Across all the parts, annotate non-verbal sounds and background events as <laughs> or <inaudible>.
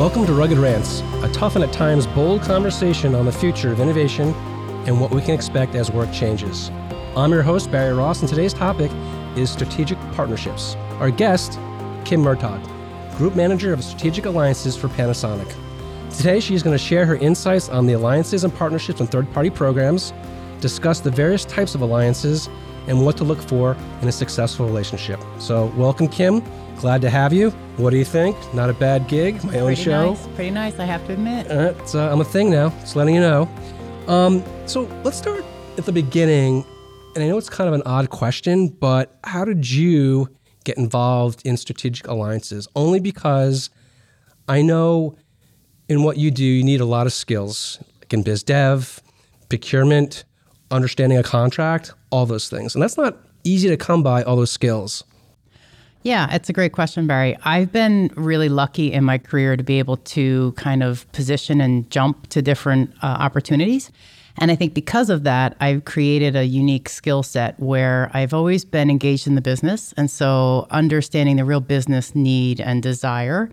Welcome to Rugged Rants, a tough and at times bold conversation on the future of innovation and what we can expect as work changes. I'm your host, Barry Ross, and today's topic is strategic partnerships. Our guest, Kim Murtagh, Group Manager of Strategic Alliances for Panasonic. Today, she's going to share her insights on the alliances and partnerships and third party programs, discuss the various types of alliances, and what to look for in a successful relationship. So, welcome, Kim. Glad to have you. What do you think? Not a bad gig. My own Pretty show. Nice. Pretty nice, I have to admit. Uh, uh, I'm a thing now. Just letting you know. Um, so let's start at the beginning. And I know it's kind of an odd question, but how did you get involved in strategic alliances? Only because I know in what you do, you need a lot of skills, like in biz dev, procurement, understanding a contract, all those things. And that's not easy to come by, all those skills. Yeah, it's a great question, Barry. I've been really lucky in my career to be able to kind of position and jump to different uh, opportunities. And I think because of that, I've created a unique skill set where I've always been engaged in the business. And so understanding the real business need and desire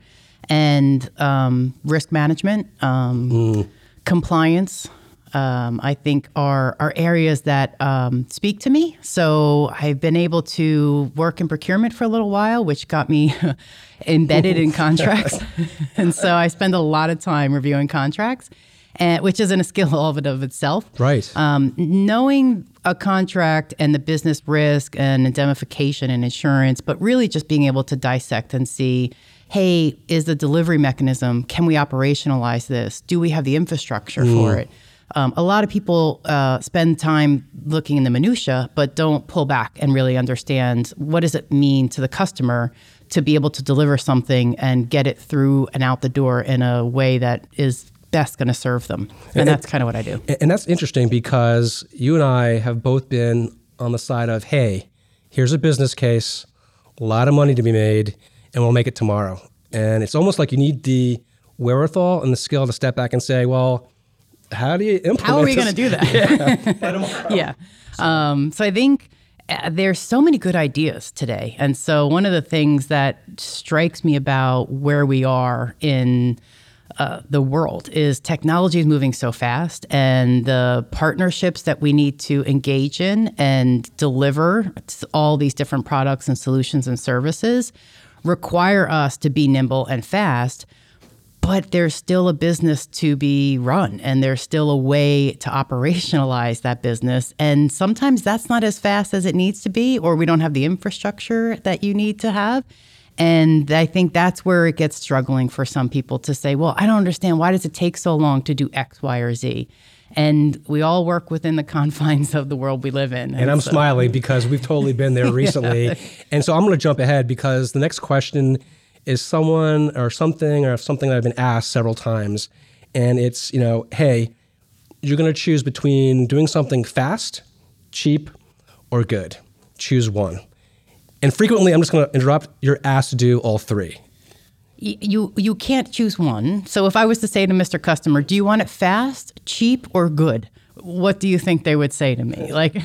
and um, risk management, um, compliance, um, I think are are areas that um, speak to me. So I've been able to work in procurement for a little while, which got me <laughs> embedded in contracts, <laughs> and so I spend a lot of time reviewing contracts, and, which isn't a skill all <laughs> of it of itself. Right. Um, knowing a contract and the business risk and indemnification and insurance, but really just being able to dissect and see hey, is the delivery mechanism, can we operationalize this? Do we have the infrastructure for it? Um, a lot of people uh, spend time looking in the minutia, but don't pull back and really understand what does it mean to the customer to be able to deliver something and get it through and out the door in a way that is best going to serve them. And, And- that's kind of what I do. And- And that's interesting because you and I have both been on the side of, hey, here's a business case, a lot of money to be made, and we'll make it tomorrow. And it's almost like you need the wherewithal and the skill to step back and say, well, how do you implement How are we going to do that? <laughs> yeah. Um, so I think uh, there's so many good ideas today. And so one of the things that strikes me about where we are in uh, the world is technology is moving so fast and the partnerships that we need to engage in and deliver all these different products and solutions and services require us to be nimble and fast but there's still a business to be run and there's still a way to operationalize that business. And sometimes that's not as fast as it needs to be or we don't have the infrastructure that you need to have. And i think that's where it gets struggling for some people to say well i don't understand. Why does it take so long to do x y or z? And we all work within the <laughs> confines of the world we live in. And I'm so- smiling because we've totally been there <laughs> recently. And so I'm going to jump ahead because the next question is someone or something or something that I've been asked several times. And it's, you know, hey, you're going to choose between doing something fast, cheap, or good. Choose one. And frequently, I'm just going to interrupt. You're asked to do all three. You you can't choose one. So if I was to say to Mr. Customer, "Do you want it fast, cheap, or good?" What do you think they would say to me? Like, <laughs>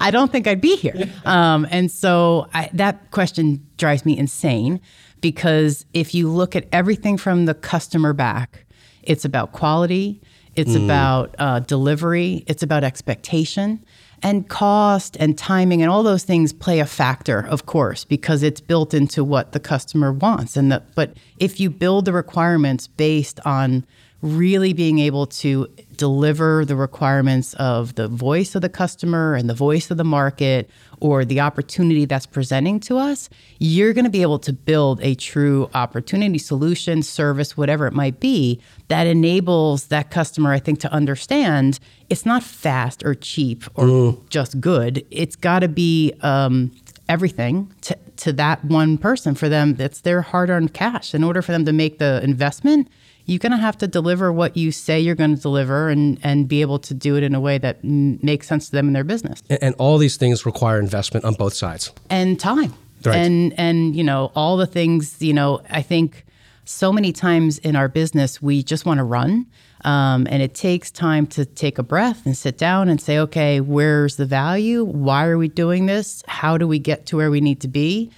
I don't think I'd be here. Um, and so I, that question drives me insane because if you look at everything from the customer back, it's about quality, it's about uh, delivery, it's about expectation. And cost and timing and all those things play a factor, of course, because it's built into what the customer wants. And the, but if you build the requirements based on really being able to deliver the requirements of the voice of the customer and the voice of the market or the opportunity that's presenting to us, you're going to be able to build a true opportunity, solution, service, whatever it might be, that enables that customer, I think, to understand it's not fast or cheap or just good. It's got to be um, everything to, to that one person. For them, that's their hard earned cash. In order for them to make the investment, you're going to have to deliver what you say you're going to deliver and, and be able to do it in a way that mm, makes sense to them in their business. And, and all these things require investment on both sides. and time. Right. and and you know all the things you know i think so many times in our business we just want to run um, and it takes time to take a breath and sit down and say okay where's the value? Why are we doing this? How do we get to where we need to be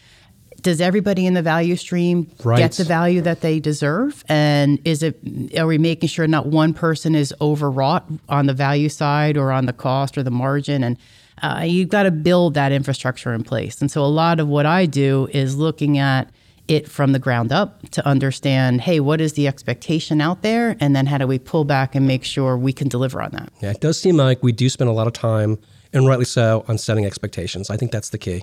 does everybody in the value stream Right. get the value that they deserve? And is it are we making sure not one person is overwrought on the value side or on the cost or the margin? And uh, you've got to build that infrastructure in place. And so a lot of what I do is looking at it from the ground up to understand, hey, what is the expectation out there, and then how do we pull back and make sure we can deliver on that. Yeah, it does seem like we do spend a lot of time, and rightly so, on setting expectations. I think that's the key.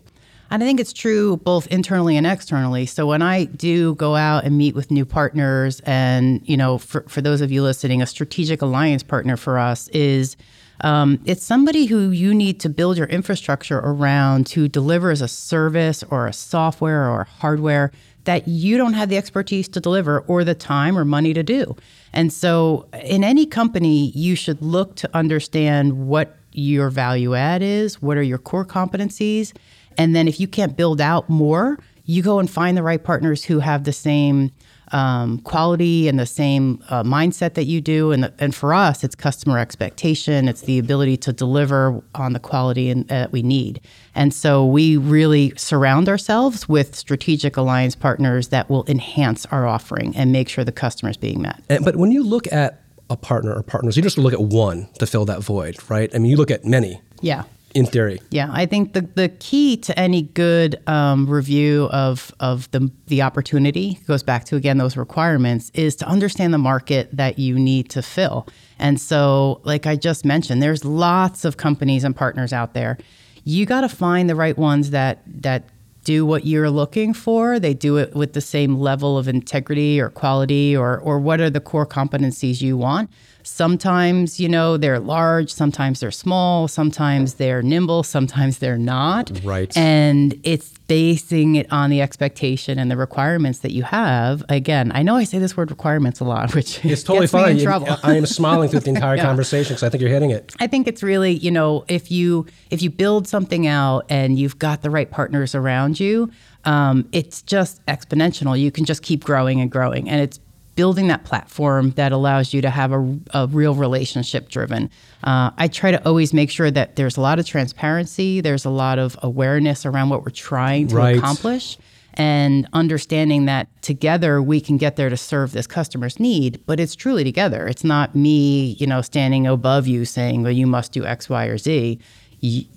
And I think it's true both internally and externally. So when I do go out and meet with new partners, and you know, for, for those of you listening, a strategic alliance partner for us is um, it's somebody who you need to build your infrastructure around to deliver as a service or a software or hardware that you don't have the expertise to deliver or the time or money to do. And so in any company, you should look to understand what your value add is, what are your core competencies, and then if you can't build out more, you go and find the right partners who have the same um, quality and the same uh, mindset that you do. And, and for us, it's customer expectation. It's the ability to deliver on the quality and, that we need. And so we really surround ourselves with strategic alliance partners that will enhance our offering and make sure the customer is being met. And, but when you look at a partner or partners, you just look at one to fill that void, right? I mean, you look at many Yeah. In theory. Yeah, I think the, the key to any good um, review of, of the, the opportunity goes back to, again, those requirements is to understand the market that you need to fill. And so, like I just mentioned, there's lots of companies and partners out there. You got to find the right ones that, that do what you're looking for. They do it with the same level of integrity or quality or, or what are the core competencies you want. Sometimes, you know, they're large, sometimes they're small, sometimes they're nimble, sometimes they're not. Right. And it's basing it on the expectation and the requirements that you have. Again, I know I say this word requirements a lot, <laughs> which It's totally gets me fine. in trouble. I am smiling through the <laughs> entire Yeah. conversation because I think you're hitting it. I think it's really, you know, if you if you build something out and you've got the right partners around you, um, it's just exponential. You can just keep growing and growing, and it's building that platform that allows you to have a, a real relationship driven. Uh, I try to always make sure that there's a lot of transparency, there's a lot of awareness around what we're trying to Right. accomplish and understanding that together we can get there to serve this customer's need but it's truly together it's not me you know standing above you saying well you must do x y or z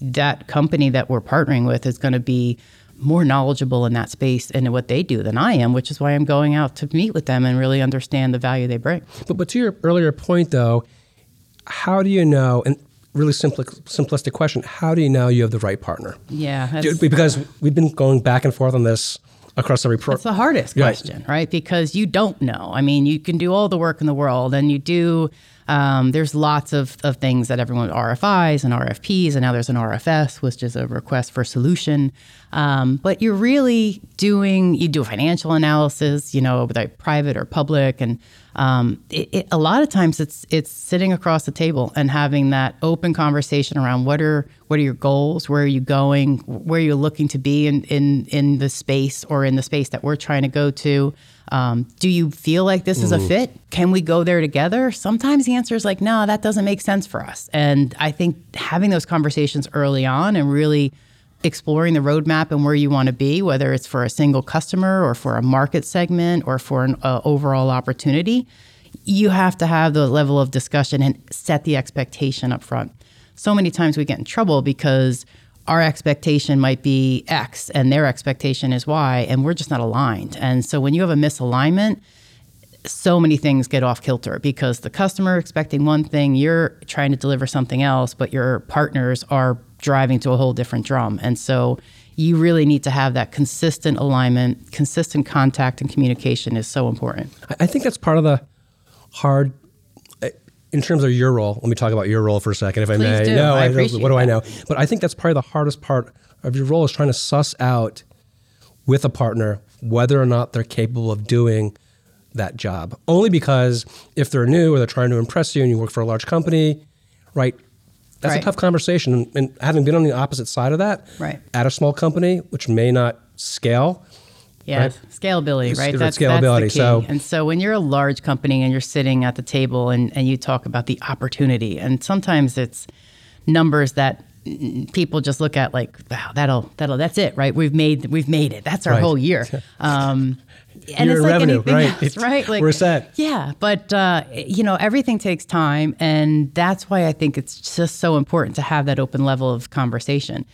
that company that we're partnering with is going to be more knowledgeable in that space and in what they do than I am, which is why I'm going out to meet with them and really understand the value they bring. But, but to your earlier point, though, how do you know, and really simpli- simplistic question, how do you know you have the right partner? Yeah, Do- Because we've been going back and forth on this across every pro. It's the hardest Right. question, right? Because you don't know. I mean, you can do all the work in the world, and you do. Um, there's lots of, of things that everyone RFIs and RFPs, and now there's an RFS, which is a request for solution. Um, but you're really doing you do a financial analysis, you know, whether private or public, and um, it, it, a lot of times it's it's sitting across the table and having that open conversation around what are what are your goals, where are you going, where are you looking to be in in in the space or in the space that we're trying to go to. Um, do you feel like this is a fit? Can we go there together? Sometimes the answer is like, no, that doesn't make sense for us. And I think having those conversations early on and really exploring the roadmap and where you want to be, whether it's for a single customer or for a market segment or for an uh, overall opportunity, you have to have the level of discussion and set the expectation up front. So many times we get in trouble because our expectation might be X and their expectation is Y, and we're just not aligned. And so when you have a misalignment, so many things get off kilter because the customer expecting one thing, you're trying to deliver something else, but your partners are driving to a whole different drum. And so you really need to have that consistent alignment, consistent contact and communication is so important. I- think that's part of the hard. In terms of your role, let me talk about your role for a second, if I may. do. No, I appreciate what do I that. know? But I think that's probably the hardest part of your role is trying to suss out with a partner whether or not they're capable of doing that job. Only because if they're new or they're trying to impress you and you work for a large company, right? That's Right. a tough conversation. And- And having been on the opposite side of that, Right. at a small company, which may not scale, Yes, scalability, right? it's That's, scalability, That's the key. so- and so when you're a large company and you're sitting at the table and, and you talk about the opportunity, and sometimes it's numbers that people just look at like, wow, that'll that'll that's it, right? We've made we've made it. That's our Right. whole year. <laughs> Um, and Year it's like revenue, anything right. else, right? <laughs> Like we're set. Yeah, but uh, you know, everything takes time, and that's why I think it's just so important to have that open level of conversation.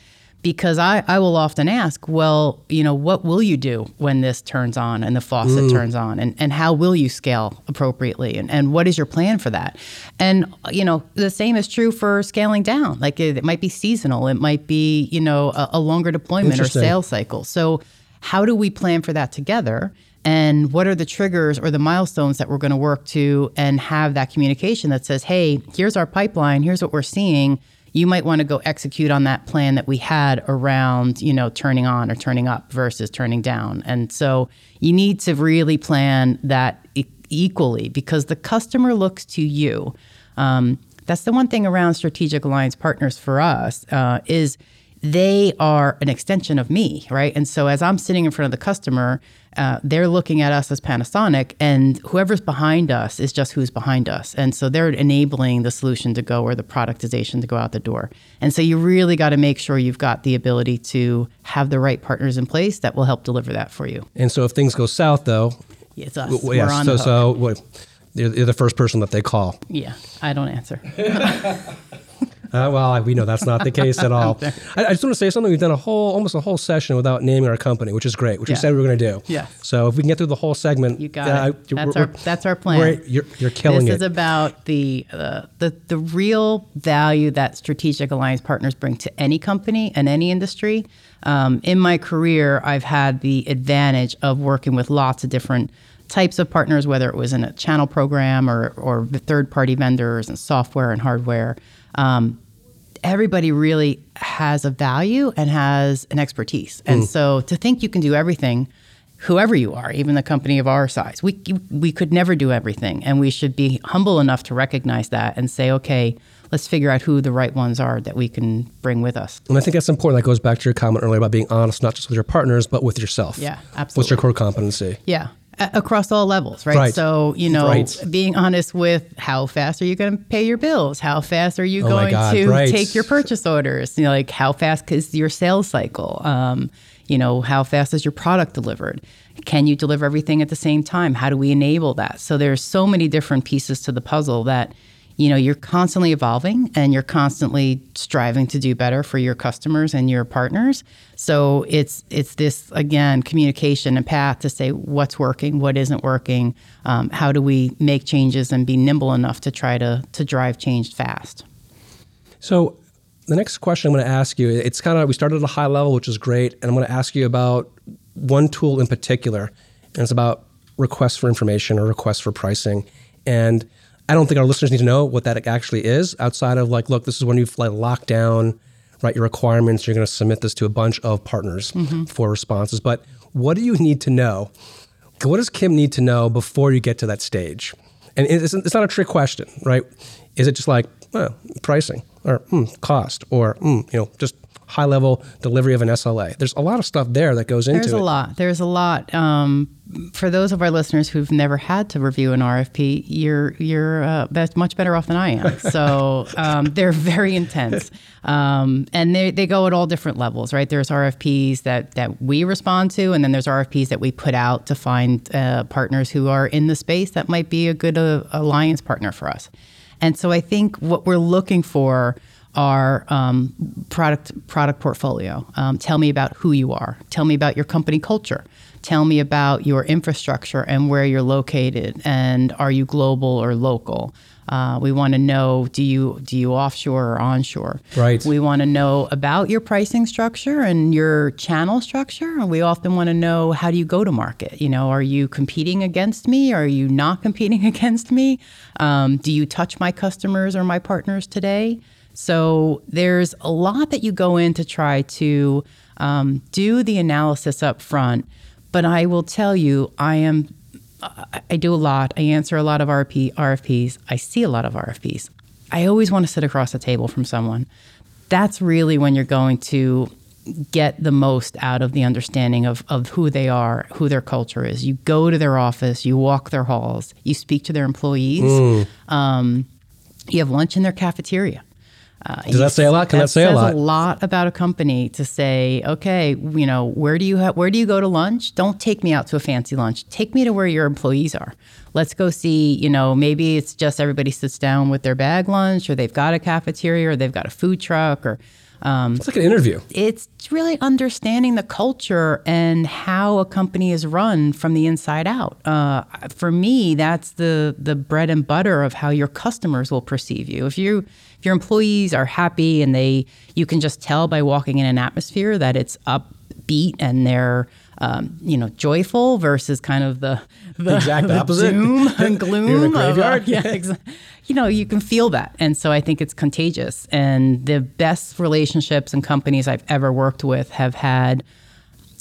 Because I, I will often ask, well, you know, what will you do when this turns on and the faucet mm. turns on? And, and how will you scale appropriately? And, and what is your plan for that? And, you know, the same is true for scaling down. Like it, it might be seasonal, it might be, you know, a, a longer deployment or sales cycle. So, how do we plan for that together? And what are the triggers or the milestones that we're going to work to and have that communication that says, hey, here's our pipeline, here's what we're seeing. You might want to go execute on that plan that we had around, you know, turning on or turning up versus turning down. And so you need to really plan that e- equally because the customer looks to you. Um, that's the one thing around strategic alliance partners for us uh, is they are an extension of me, right? And so as I'm sitting in front of the customer, uh, they're looking at us as Panasonic, and whoever's behind us is just who's behind us. And so they're enabling the solution to go or the productization to go out the door. And so you really got to make sure you've got the ability to have the right partners in place that will help deliver that for you. And so if things go south, though, It's us. We're yes, on so the hook. so what? You're the first person that they call. yeah, I don't answer. <laughs> Uh, well, we know that's not the case at all. <laughs> I, I just want to say something. We've done a whole, almost a whole session without naming our company, which is great, which we said we were going to do. Yeah. So if we can get through the whole segment, You got uh, it. That's our that's our plan. you're, you're killing it. this is about the, uh, the the real value that strategic alliance partners bring to any company and any industry. Um, in my career, I've had the advantage of working with lots of different types of partners, whether it was in a channel program or or third party vendors and software and hardware. Um, everybody really has a value and has an expertise. And mm. so to think you can do everything, whoever you are, even the company of our size, we, we could never do everything. And we should be humble enough to recognize that and say, okay, let's figure out who the right ones are that we can bring with us. and I think that's important. That goes back to your comment earlier about being honest, not just with your partners, but with yourself. Yeah, absolutely. What's your core competency? Yeah. Across all levels, right? Right. So, you know, Right. being honest with how fast are you going to pay your bills? How fast are you Oh going to right. take your purchase orders? You know, like how fast is your sales cycle? Um, you know, how fast is your product delivered? Can you deliver everything at the same time? How do we enable that? So there's so many different pieces to the puzzle that you know you're constantly evolving and you're constantly striving to do better for your customers and your partners so it's it's this again communication and path to say what's working what isn't working um, how do we make changes and be nimble enough to try to to drive change fast So the next question I'm going to ask you, it's kind of we started at a high level, which is great, and I'm going to ask you about one tool in particular, and it's about requests for information or requests for pricing. And I don't think our listeners need to know what that actually is outside of like, look, this is when you've like locked down right your requirements. You're going to submit this to a bunch of partners mm-hmm. for responses. But what do you need to know? What does Kim need to know before you get to that stage? And it's, it's not a trick question, right? Is it just like well, pricing or mm, cost or mm, you know just high level delivery of an SLA? There's a lot of stuff there that goes into There's it. a lot. There's a lot. Um, for those of our listeners who've never had to review an RFP, you're you're uh, much better off than I am. <laughs> So um, they're very intense, um, and they they go at all different levels. Right? There's RFPs that that we respond to, and then there's RFPs that we put out to find uh, partners who are in the space that might be a good uh, alliance partner for us. And so I think what we're looking for are um, product product portfolio. Um, tell me about who you are. Tell me about your company culture. Tell me about your infrastructure and where you're located. And are you global or local? Uh, we want to know do you do you offshore or onshore? Right. We want to know about your pricing structure and your channel structure. And we often want to know how do you go to market? You know, are you competing against me? Are you not <laughs> competing against me? Um, do you touch my customers or my partners today? So there's a lot that you go in to try to um, do the analysis up front. But I will tell you, I am I- do a lot. I answer a lot of RP, RFPs. I see a lot of RFPs. I always want to sit across the table from someone. That's really when you're going to get the most out of the understanding of, of who they are, who their culture is. You go to their office, you walk their halls, you speak to their employees, um, you have lunch in their cafeteria. Uh, Does that say a lot? Can that, say a lot? a lot about a company to say, okay, you know, where do you ha- where do you go to lunch? Don't take me out to a fancy lunch. Take me to where your employees are. Let's go see. You know, maybe it's just everybody sits down with their bag lunch, or they've got a cafeteria, or they've got a food truck, or um, It's like an interview. it's really understanding the culture and how a company is run from the inside out. Uh, for me, that's the the bread and butter of how your customers will perceive you. If you if your employees are happy and they you can just tell by walking in an atmosphere that it's upbeat and they're um, you know joyful versus kind of the the Exact the opposite. doom <laughs> and gloom. A of, uh, graveyard? yeah. <laughs> You know, you can feel that. And so I think it's contagious. And the best relationships and companies I've ever worked with have had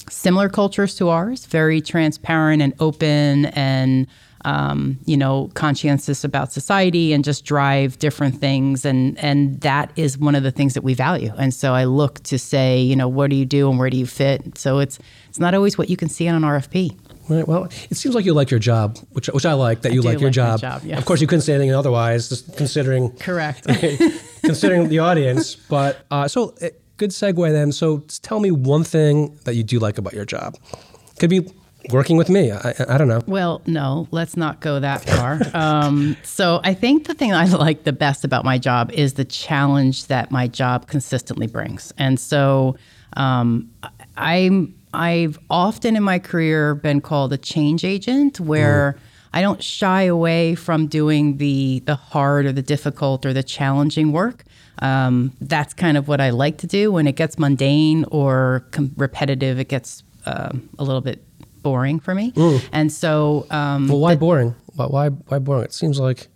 similar cultures to ours, very transparent and open and um, you know, conscientious about society and just drive different things. And and that is one of the things that we value. And so I look to say, you know, what do you do and where do you fit? So it's it's not always what you can see on an RFP. Right. Well, it seems like you like your job, which which I like that you like your like my job. job, yes. Of course, you couldn't say anything otherwise, just considering <laughs> Correct. <laughs> considering the audience. But uh, so, uh, good segue then. So, tell me one thing that you do like about your job. Could be working with me. I, I, don't know. Well, no, let's not go that far. <laughs> um, so I think the thing I <laughs> like the best about my job is the challenge that my job consistently brings. And so um, I'm I've often in my career been called a change agent where I don't shy away from doing the the hard or the difficult or the challenging work. Um, that's kind of what I like to do. When it gets mundane or com- repetitive, it gets um a little bit boring for me. And so, um, Well, why boring? Why, why why boring? It seems like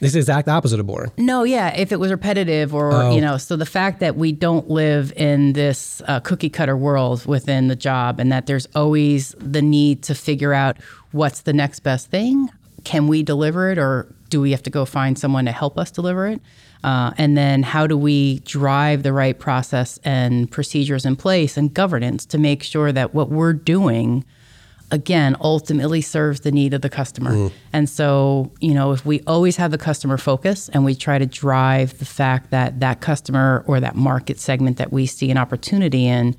this is the exact opposite of boring. no, yeah, if it was repetitive or, Oh. you know, so the fact that we don't live in this uh, cookie cutter world within the job and that there's always the need to figure out what's the next best thing. Can we deliver it or do we have to go find someone to help us deliver it? Uh, and then how do we drive the right process and procedures in place and governance to make sure that what we're doing again ultimately serves the need of the customer. And so, you know, if we always have the customer focus and we try to drive the fact that that customer or that market segment that we see an opportunity in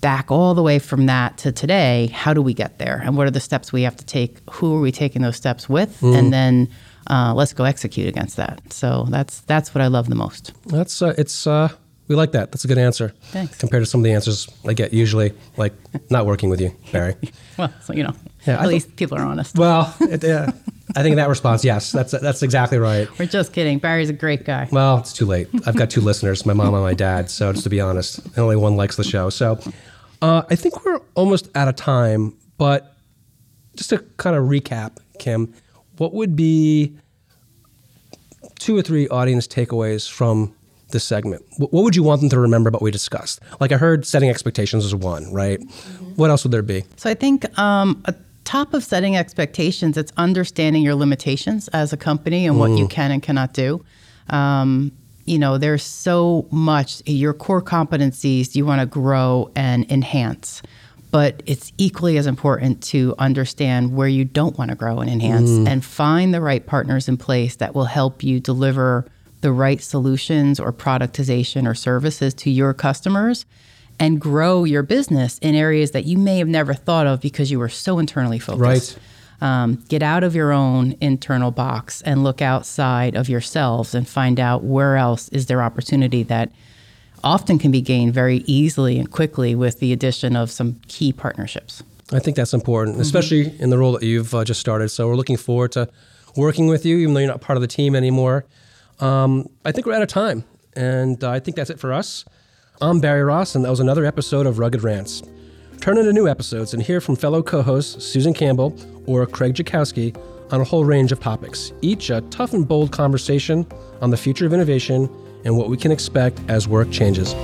back all the way from that to today, how do we get there? And what are the steps we have to take? Who are we taking those steps with? And then uh, let's go execute against that. So that's that's what I love the most. That's uh, it's uh, we like that. That's a good answer. Thanks. Compared to some of the answers I get usually, like not working with you, Barry. <laughs> Well, so you know, Yeah, at I least people are honest. Well, <laughs> it, uh, I think that response, yes, that's that's exactly right. We're just kidding. Barry's a great guy. Well, it's too late. I've got two <laughs> listeners, my mom and my dad. So just to be honest, and only one likes the show. So uh, I think we're almost out of time. But just to kind of recap, Kim, what would be two or three audience takeaways from this segment? What would you want them to remember about what we discussed? Like I heard setting expectations is one, right? What else would there be? So I think um, a top of setting expectations, it's understanding your limitations as a company and what you can and cannot do. Um, you know, there's so much your core competencies you want to grow and enhance. But it's equally as important to understand where you don't want to grow and enhance and find the right partners in place that will help you deliver the right solutions or productization or services to your customers and grow your business in areas that you may have never thought of because you were so internally focused. Right. Um, get out of your own internal box and look outside of yourselves and find out where else is there opportunity that often can be gained very easily and quickly with the addition of some key partnerships. I think that's important, especially in the role that you've uh, just started. So we're looking forward to working with you, even though you're not part of the team anymore. Um, I think we're out of time, and uh, I think that's it for us. I'm Barry Ross, and that was another episode of Rugged Rants. Turn into new episodes and hear from fellow co-hosts Susan Campbell or Craig Jakowski on a whole range of topics, each a tough and bold conversation on the future of innovation and what we can expect as work changes.